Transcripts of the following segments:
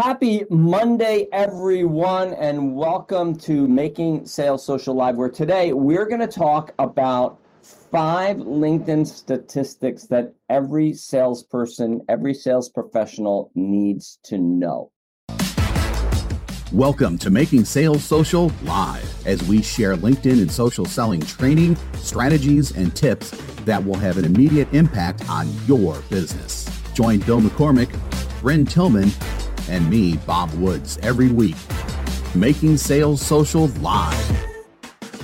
Happy Monday, everyone, and welcome to Making Sales Social Live, where today we're going to talk about five LinkedIn statistics that every salesperson, every sales professional needs to know. Welcome to Making Sales Social Live, as we share LinkedIn and social selling training, strategies, and tips that will have an immediate impact on your business. Join Bill McCormick, Brynne Tillman, and me, Bob Woods, every week, Making Sales Social Live.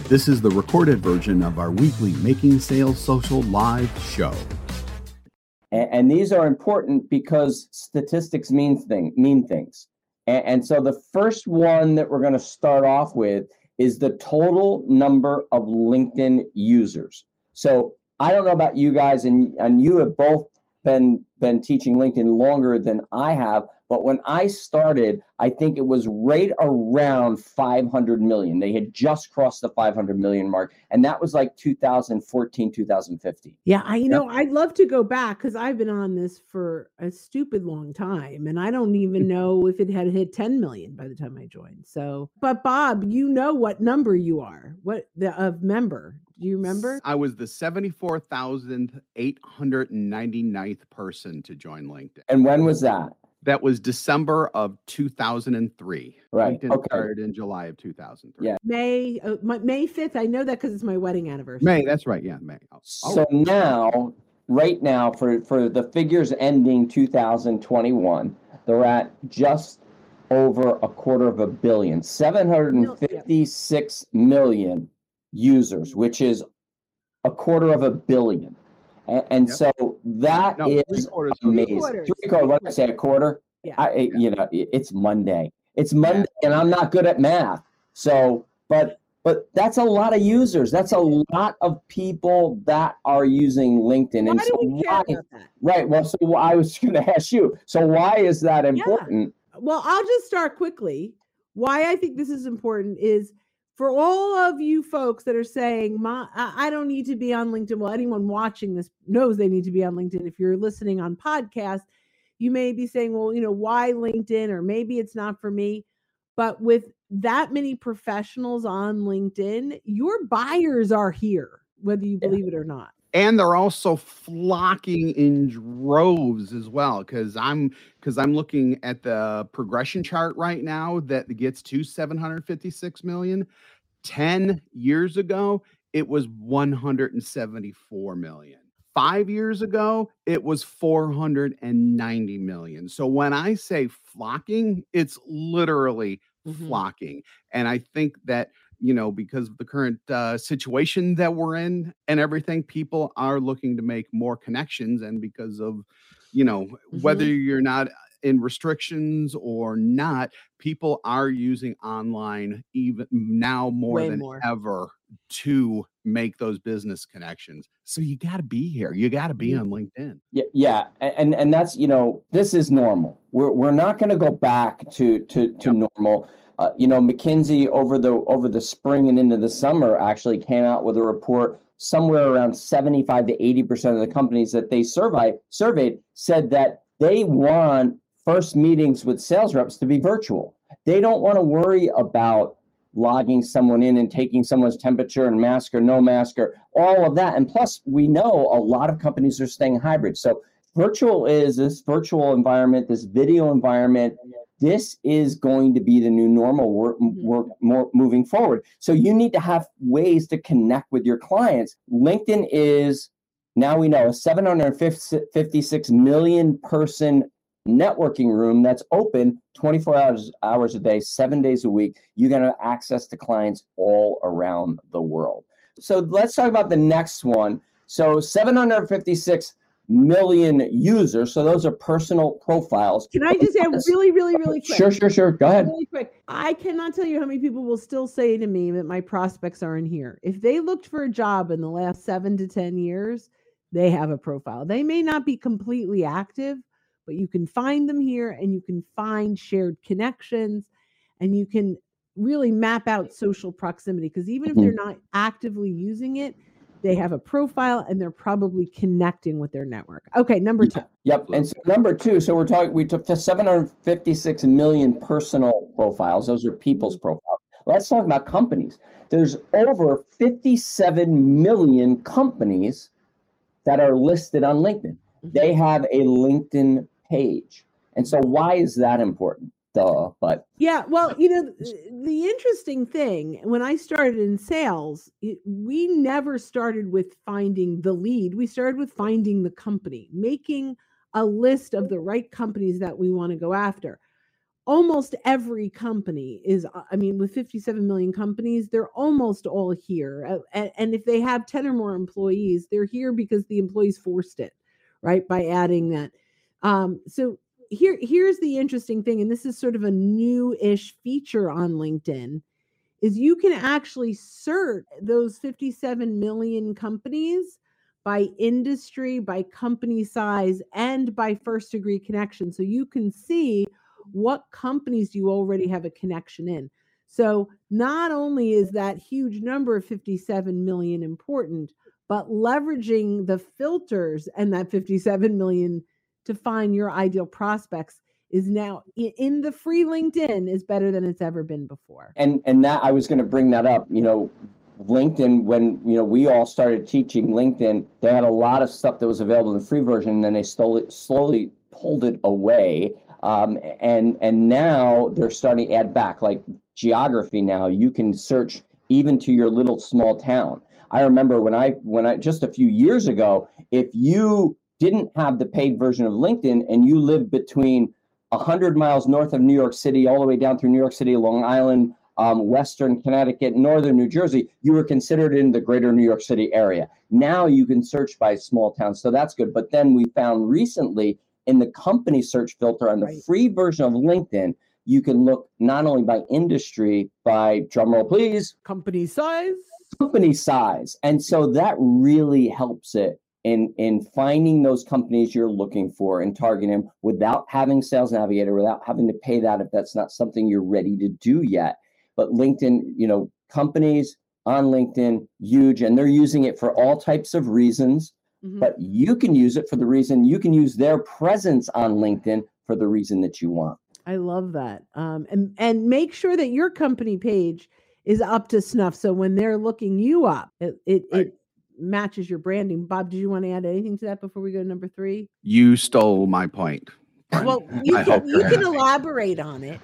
This is the recorded version of our weekly Making Sales Social Live show. And, these are important because statistics mean thing mean things. And, and so the first one that we're going to start off with is the total number of LinkedIn users. So I don't know about you guys, and and you have both been been teaching LinkedIn longer than I have, but when I started, I think it was right around 500 million. They had just crossed the 500 million mark, and that was like 2014, 2015. Yeah, I you know I'd love to go back because I've been on this for a stupid long time, and I don't even mm. know if it had hit 10 million by the time I joined. So, but Bob, you know what number you are? What the of member? Do you remember? I was the 74,899th person to join LinkedIn. And when was that? That was December of 2003. Right. LinkedIn Okay. started in July of 2003. Yeah. May uh, May 5th. I know that because it's my wedding anniversary. May, that's right. Yeah, May. Oh, So now, right now, for, for the figures ending 2021, they're at just over a quarter of a billion, 756 million users, which is a quarter of a billion. And, and Yep. so that no, is three-quarters of a billion. amazing. Quarters. Three quarters, what did I say, a quarter? Yeah. I, I- you know, it's Monday. It's Monday, and I'm not good at math. So, but but that's a lot of users. That's a lot of people that are using LinkedIn. Why and do so we care why, about that? right? Well, so I was going to ask you. So why is that important? Well, I'll just start quickly. Why I think this is important is for all of you folks that are saying, "My, I don't need to be on LinkedIn." Well, anyone watching this knows they need to be on LinkedIn. If you're listening on podcast, you may be saying, "Well, you know, why LinkedIn?" Or maybe it's not for me. But with that many professionals on LinkedIn, your buyers are here, whether you Yeah. believe it or not. And they're also flocking in droves as well because i'm because i'm looking at the progression chart right now that gets to 756 million. 10 years ago it was 174 million. Five years ago it was 490 million. So when i say flocking it's literally Mhm. flocking. And i think that you know, because of the current uh, situation that we're in and everything, people are looking to make more connections. And because of, you know, whether you're not in restrictions or not, people are using online even now more Way than more. ever to make those business connections. So you got to be here. You got to be Mhm. on LinkedIn. Yeah, yeah, and and that's you know this is normal. We're we're not going to go back to to to normal. Uh, you know, McKinsey over the over the spring and into the summer actually came out with a report. Somewhere around seventy five to eighty percent of the companies that they surveyed surveyed said that they want first meetings with sales reps to be virtual. They don't want to worry about logging someone in and taking someone's temperature and mask or no mask or all of that. And plus, we know a lot of companies are staying hybrid. So virtual is this virtual environment, this video environment. This is going to be the new normal work, Mhm. work more moving forward. So you need to have ways to connect with your clients. LinkedIn is now we know a 756 million person networking room that's open 24 hours hours a day, seven days a week. You're going to access to clients all around the world. So let's talk about the next one. So 756 million users. So those are personal profiles. Can I just add really, really, really quick? Sure, sure, sure. Go ahead. Really quick. I cannot tell you how many people will still say to me that my prospects are in here. If they looked for a job in the last seven to 10 years, they have a profile. They may not be completely active, but you can find them here and you can find shared connections and you can really map out social proximity because even if Mhm. they're not actively using it, they have a profile, and they're probably connecting with their network. Okay, number two. Yep. And so number two, so we're talking, we took 756 million personal profiles. Those are people's mm-hmm. profiles. Let's talk about companies. There's over 57 million companies that are listed on LinkedIn. Mm-hmm. They have a LinkedIn page. And so why is that important? Duh, but Yeah, well, you know, the interesting thing when I started in sales, it, we never started with finding the lead. We started with finding the company, making a list of the right companies that we want to go after. Almost every company is, uh, I mean, with 57 million companies, they're almost all here. Uh, And, and if they have 10 or more employees, they're here because the employees forced it, right? By adding that. Um, so here here's the interesting thing and this is sort of a new-ish feature on linkedin is you can actually sort those 57 million companies by industry by company size and by first degree connection. So you can see what companies do you already have a connection in. So not only is that huge number of 57 million important but leveraging the filters and that 57 million to find your ideal prospects is now in the free LinkedIn is better than it's ever been before. and and that I was going to bring that up. You know, LinkedIn when you know we all started teaching LinkedIn, they had a lot of stuff that was available in the free version, and then they slowly slowly pulled it away. Um, and and now they're starting to add back like geography. Now you can search even to your little small town. I remember when I when I just a few years ago, if you didn't have the paid version of LinkedIn and you lived between 100 miles north of New York City, all the way down through New York City, Long Island, um, Western Connecticut, Northern New Jersey, you were considered in the greater New York City area. Now you can search by small towns. So that's good. But then we found recently in the company search filter on the Right. free version of LinkedIn, you can look not only by industry, by drumroll please, Company size. company size. And so that really helps it in in finding those companies you're looking for and targeting them without having sales navigator, without having to pay that if that's not something you're ready to do yet. But LinkedIn, you know, companies on LinkedIn, huge, and they're using it for all types of reasons. Mhm. But you can use it for the reason you can use their presence on LinkedIn for the reason that you want. I love that. Um, and and make sure that your company page is up to snuff. So when they're looking you up, it it, Right. it matches your branding. Bob, did you want to add anything to that before we go to number three? You stole my point. Well, you I can you can elaborate on it.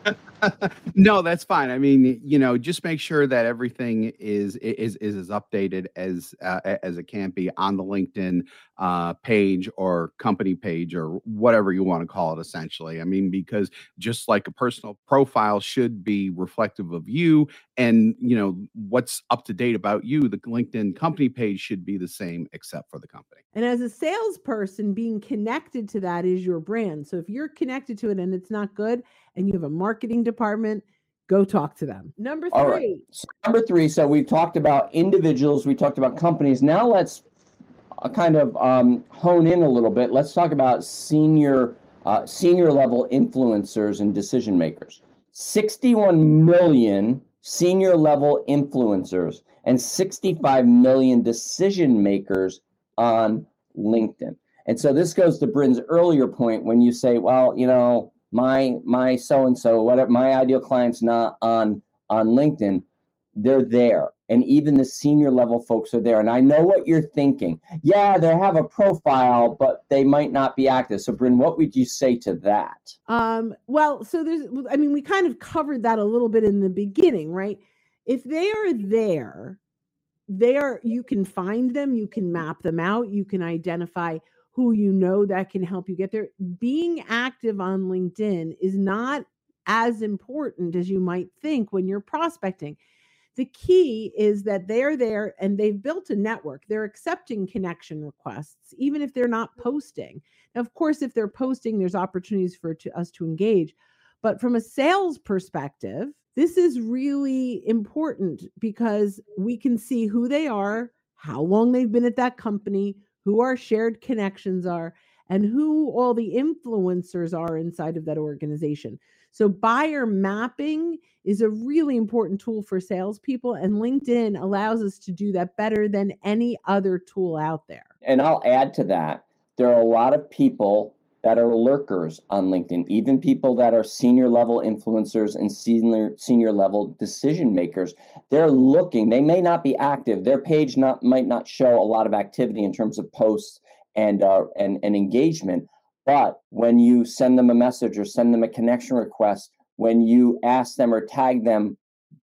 No, that's fine. I mean, you know, just make sure that everything is is is as updated as uh, as it can be on the LinkedIn uh, page or company page or whatever you want to call it. Essentially, I mean, because just like a personal profile should be reflective of you, and you know what's up to date about you, the LinkedIn company page should be the same except for the company. And as a salesperson, being connected to that is your brand. So if you're connected to it and it's not good and you have a marketing department, go talk to them. Number All right. three. So number three, so we've talked about individuals, we talked about companies. Now let's uh, kind of um, hone in a little bit. Let's talk about senior uh, senior level influencers and decision makers. 61 million senior level influencers and 65 million decision makers on LinkedIn. And so this goes to Brynne's earlier point when you say, well, you know, my my so and so, whatever my ideal client's not on on LinkedIn, they're there. And even the senior level folks are there. And I know what you're thinking. Yeah, they have a profile, but they might not be active. So, Brynne, what would you say to that? Um, well, so there's, I mean, we kind of covered that a little bit in the beginning, right? If they are there, they are, you can find them, you can map them out, you can identify who you know that can help you get there. Being active on LinkedIn is not as important as you might think when you're prospecting. The key is that they're there and they've built a network. They're accepting connection requests, even if they're not mm-hmm. posting. Now, of course, if they're posting, there's opportunities for to, us to engage. But from a sales perspective, this is really important because we can see who they are, how long they've been at that company, who our shared connections are. and who all the influencers are inside of that organization. So, buyer mapping is a really important tool for salespeople, and LinkedIn allows us to do that better than any other tool out there. And I'll add to that there are a lot of people that are lurkers on LinkedIn, even people that are senior level influencers and senior senior level decision makers. They're looking. They may not be active. Their page not might not show a lot of activity in terms of posts and uh, and and engagement. But when you send them a message or send them a connection request, when you ask them or tag them,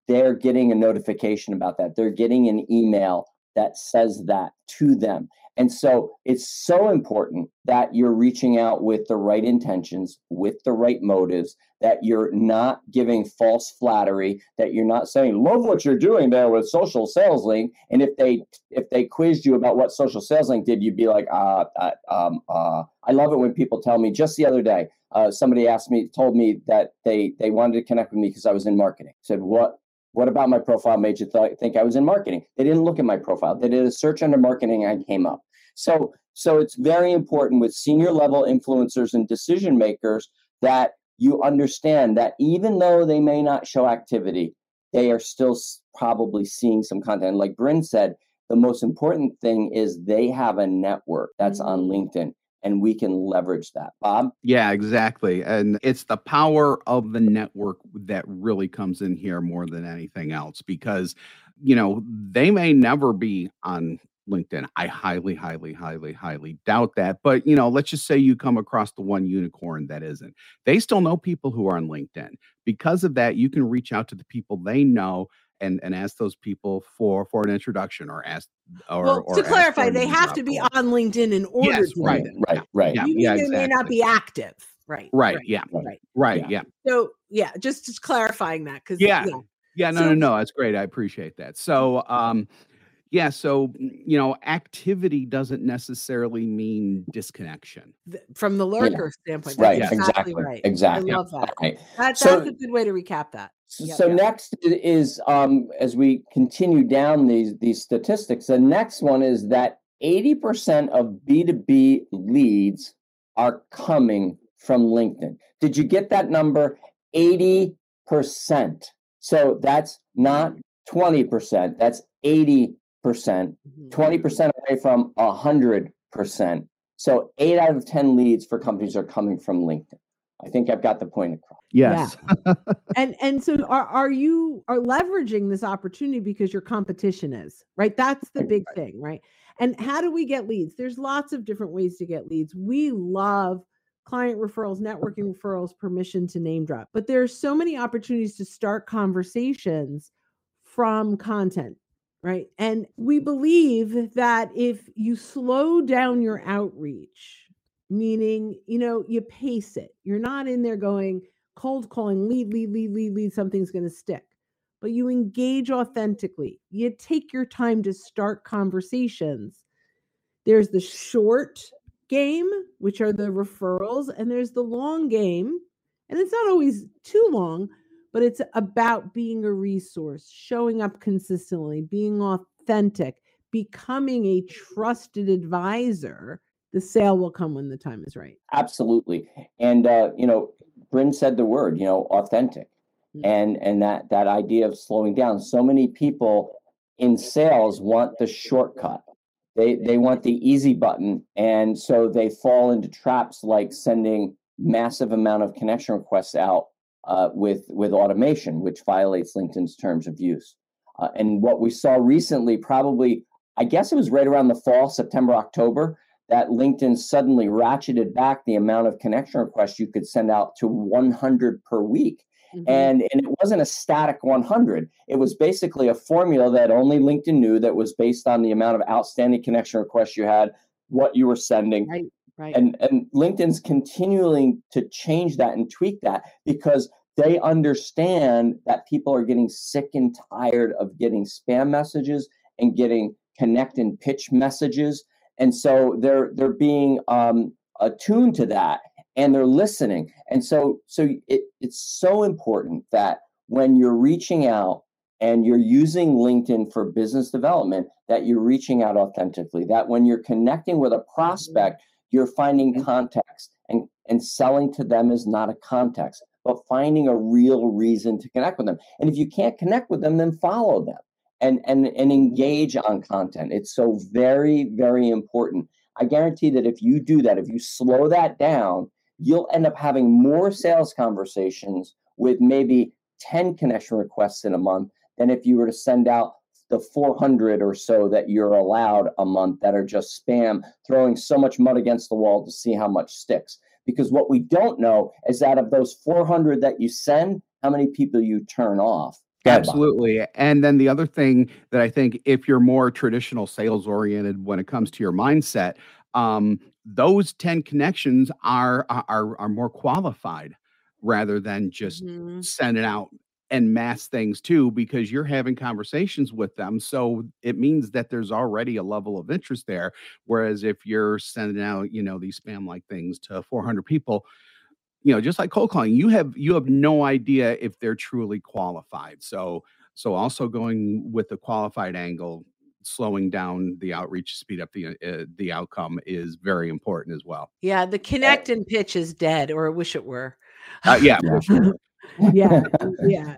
they're getting a notification about that. They're getting an email that says that to them. And so it's so important that you're reaching out with the right intentions, with the right motives, that you're not giving false flattery, that you're not saying, love what you're doing there with social sales link. And if they if they quizzed you about what social sales link did, you'd be like, uh, uh um, uh, I love it when people tell me just the other day, uh, somebody asked me, told me that they they wanted to connect with me because I was in marketing. said, what what about my profile made you th- think I was in marketing? They didn't look at my profile. They did a search under marketing. And I came up. So, so it's very important with senior level influencers and decision makers that you understand that even though they may not show activity, they are still probably seeing some content. Like Brynne said, the most important thing is they have a network that's mm-hmm. on LinkedIn and we can leverage that. Bob? Yeah, exactly. And it's the power of the network that really comes in here more than anything else because, you know, they may never be on LinkedIn. I highly, highly, highly, highly doubt that. But you know, let's just say you come across the one unicorn that isn't. They still know people who are on LinkedIn. Because of that, you can reach out to the people they know and and ask those people for for an introduction or ask or, well, or to clarify, they have to be on LinkedIn in order yes, to right, right, right. Yeah, yeah, exactly. they may not be active. Right. Right. right yeah. Right. Right. Yeah. yeah. So yeah, just, just clarifying that because yeah. yeah. Yeah, no, so, no, no. That's great. I appreciate that. So, um, yeah, so mm, you know, activity doesn't necessarily mean disconnection from the lurker yeah. standpoint. right, exactly, exactly, right. Exactly. I love that. Right. that so, that's a good way to recap that. Yep, so yep. next is um, as we continue down these these statistics, the next one is that 80% of B2B leads are coming from LinkedIn. Did you get that number? 80%. So that's not 20%, that's 80 percent, mm-hmm. twenty percent away from a hundred percent. So eight out of ten leads for companies are coming from LinkedIn. I think I've got the point across. Yes. Yeah. and and so are are you are leveraging this opportunity because your competition is, right? That's the big thing, right? And how do we get leads? There's lots of different ways to get leads. We love client referrals, networking referrals, permission to name drop. But there are so many opportunities to start conversations from content right? And we believe that if you slow down your outreach, meaning, you know, you pace it, you're not in there going cold calling, lead, lead, lead, lead, lead, something's going to stick. But you engage authentically. You take your time to start conversations. There's the short game, which are the referrals, and there's the long game. And it's not always too long, but it's about being a resource, showing up consistently, being authentic, becoming a trusted advisor. The sale will come when the time is right. Absolutely. And uh, you know, Brynne said the word, you know, authentic. Mm-hmm. And and that that idea of slowing down. So many people in sales want the shortcut. They they want the easy button. And so they fall into traps like sending massive amount of connection requests out uh, with with automation, which violates LinkedIn's terms of use. Uh, and what we saw recently, probably, I guess it was right around the fall, September, October, that LinkedIn suddenly ratcheted back the amount of connection requests you could send out to 100 per week. Mm-hmm. And, and it wasn't a static 100. It was basically a formula that only LinkedIn knew that was based on the amount of outstanding connection requests you had, what you were sending, right. Right. And and LinkedIn's continuing to change that and tweak that because they understand that people are getting sick and tired of getting spam messages and getting connect and pitch messages, and so they're they're being um, attuned to that and they're listening. And so so it, it's so important that when you're reaching out and you're using LinkedIn for business development, that you're reaching out authentically. That when you're connecting with a prospect you're finding context and and selling to them is not a context but finding a real reason to connect with them. And if you can't connect with them then follow them and and and engage on content. It's so very very important. I guarantee that if you do that if you slow that down you'll end up having more sales conversations with maybe 10 connection requests in a month than if you were to send out the 400 or so that you're allowed a month that are just spam, throwing so much mud against the wall to see how much sticks. Because what we don't know is that of those 400 that you send, how many people you turn off. Absolutely. And then the other thing that I think, if you're more traditional sales oriented when it comes to your mindset, um, those 10 connections are, are, are more qualified rather than just mm-hmm. sending out and mass things too because you're having conversations with them so it means that there's already a level of interest there whereas if you're sending out you know these spam like things to 400 people you know just like cold calling you have you have no idea if they're truly qualified so so also going with the qualified angle slowing down the outreach speed up the uh, the outcome is very important as well. Yeah the connect and pitch is dead or i wish it were. Uh, yeah, sure yeah, yeah,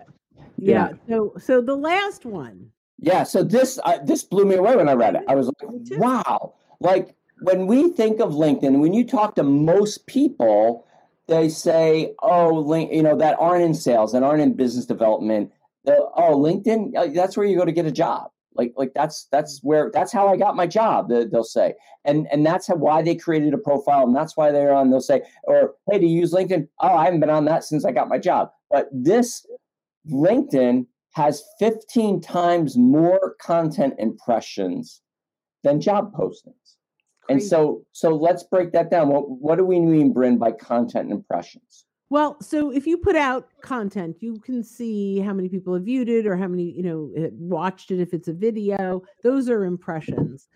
yeah. So, so the last one. Yeah. So this uh, this blew me away when I read it. I was like, wow. Like when we think of LinkedIn, when you talk to most people, they say, oh, link, you know, that aren't in sales and aren't in business development. oh, LinkedIn, uh, that's where you go to get a job like like that's that's where that's how i got my job they'll say. And and that's how, why they created a profile and that's why they're on they'll say or hey do you use linkedin? Oh i haven't been on that since i got my job. But this linkedin has 15 times more content impressions than job postings. Crazy. and so so let's break that down. What what do we mean brynne by content impressions well, so if you put out content, you can see how many people have viewed it or how many, you know, watched it if it's a video. Those are impressions.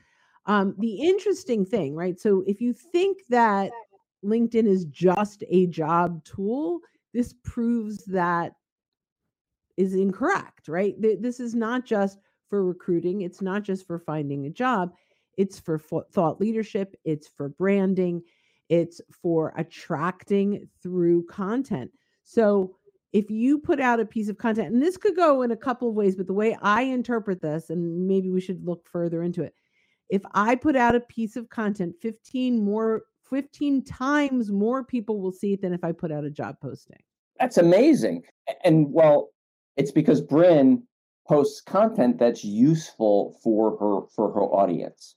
Um, the interesting thing, right? So if you think that LinkedIn is just a job tool, this proves that is incorrect, right? This is not just for recruiting, it's not just for finding a job, it's for thought leadership, it's for branding, it's for attracting through content. So if you put out a piece of content, and this could go in a couple of ways, but the way I interpret this, and maybe we should look further into it. If I put out a piece of content, 15 more, 15 times more people will see it than if I put out a job posting. That's amazing. And well, it's because Brynne posts content that's useful for her for her audience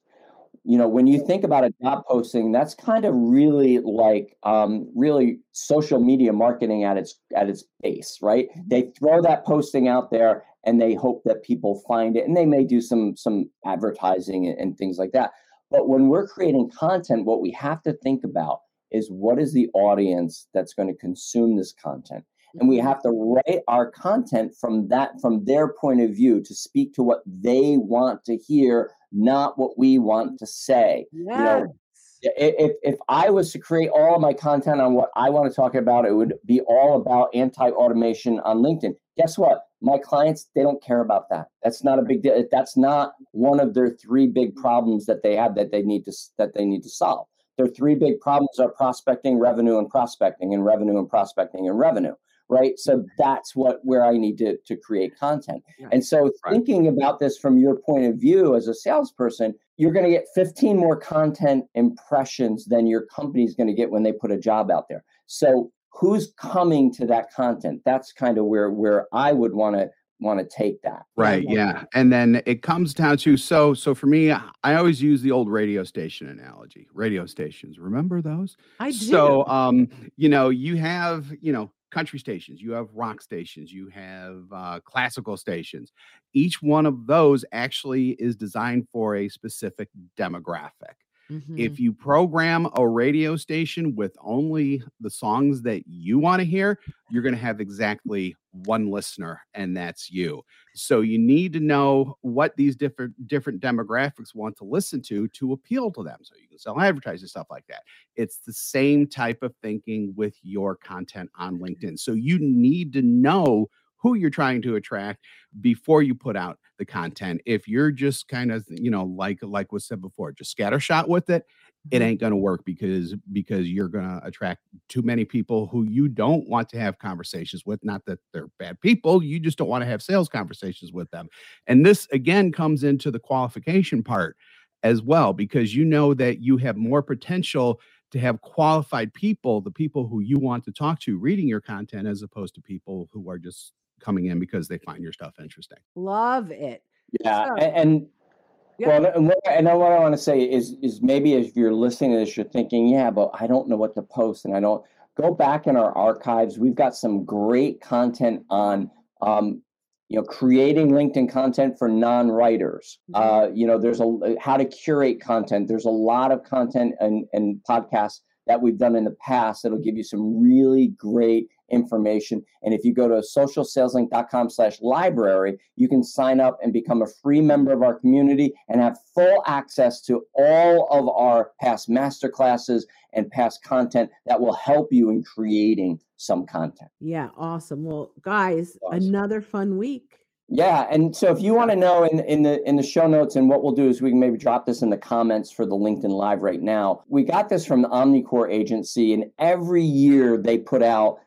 you know when you think about a job posting that's kind of really like um, really social media marketing at its at its base right? Mm-hmm. they throw that posting out there and they hope that people find it and they may do some some advertising and, and things like that. But when we're creating content what we have to think about is what is the audience that's going to consume this content and we have to write our content from that from their point of view to speak to what they want to hear not what we want to say yes. you know if, if I was to create all my content on what I want to talk about, it would be all about anti-automation on LinkedIn. Guess what? My clients, they don't care about that. That's not a big deal. That's not one of their three big problems that they have that they need to that they need to solve. Their three big problems are prospecting, revenue, and prospecting, and revenue and prospecting and revenue right? So that's what where i need to to create content. Yeah. and so right. thinking about this from your point of view as a salesperson you're going to get 15 more content impressions than your company's going to get when they put a job out there. So who's coming to that content? That's kind of where where i would want to want to take that. Right yeah. and then it comes down to so so for me i always use the old radio station analogy radio stations. Remember those? I do. so um you know you have you know country stations, you have rock stations, you have uh, classical stations. Each one of those actually is designed for a specific demographic. Mm-hmm. If you program a radio station with only the songs that you want to hear, you're going to have exactly one listener, and that's you. So you need to know what these different different demographics want to listen to to appeal to them. So you can sell advertising stuff like that. It's the same type of thinking with your content on mm-hmm. LinkedIn. So you need to know who you're trying to attract before you put out the content. If you're just kind of, you know, like like was said before, just scattershot with it, it mm-hmm. ain't going to work because because you're going to attract too many people who you don't want to have conversations with not that they're bad people you just don't want to have sales conversations with them. And this again comes into the qualification part as well because you know that you have more potential to have qualified people the people who you want to talk to reading your content as opposed to people who are just coming in because they find your stuff interesting. Love it. Yeah, So- a- and, Yeah. well, and what, and then what I want to say is is maybe if you're listening to this, you're thinking, yeah, but I don't know what to post, and I don't go back in our archives. We've got some great content on, um, you know, creating LinkedIn content for non-writers. Mhm. Uh, you know, there's a how to curate content. There's a lot of content and and podcasts that we've done in the past that'll give you some really great information. And if you go to socialsaleslink.com slash library, you can sign up and become a free member of our community and have full access to all of our past masterclasses and past content that will help you in creating some content. Yeah, awesome. Well, guys, Awesome. another fun week. Yeah, and so if you want to know in in the in the show notes, and what we'll do is we can maybe drop this in the comments for the LinkedIn Live right now. We got this from the Omnicore agency, and every year they put out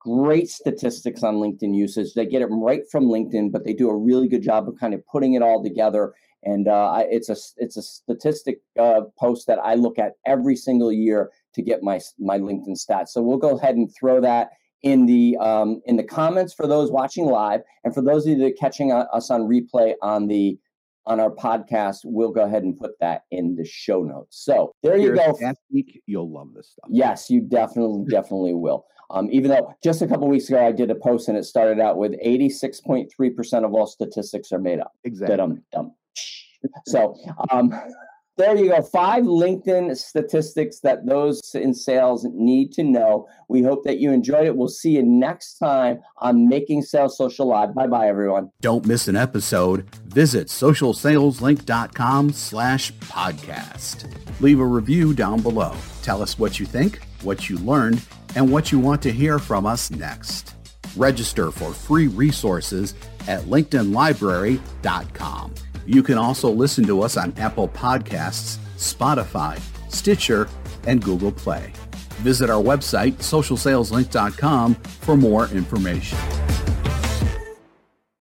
great statistics on LinkedIn usage. They get it right from LinkedIn, but they do a really good job of kind of putting it all together. And uh, it's a it's a statistic uh, post that I look at every single year to get my my LinkedIn stats. So we'll go ahead and throw that in the um, in the comments for those watching live, and for those of you that are catching uh, us on replay on the on our podcast, we'll go ahead and put that in the show notes. So there you go. stats you'll love this stuff Yes, you definitely, definitely will. Um, even though just a couple weeks ago I did a post and it started out with 86.3% of all statistics are made up. exactly Dum dum. So um, there you go. Five LinkedIn statistics that those in sales need to know. We hope that you enjoyed it. We'll see you next time on Making Sales Social Live. Bye bye, everyone. Don't miss an episode. Visit socialsaleslink.com slash podcast. Leave a review down below. Tell us what you think, what you learned, and what you want to hear from us next. Register for free resources at linkedinlibrary.com. You can also listen to us on Apple Podcasts, Spotify, Stitcher, and Google Play. Visit our website, socialsaleslink.com, for more information.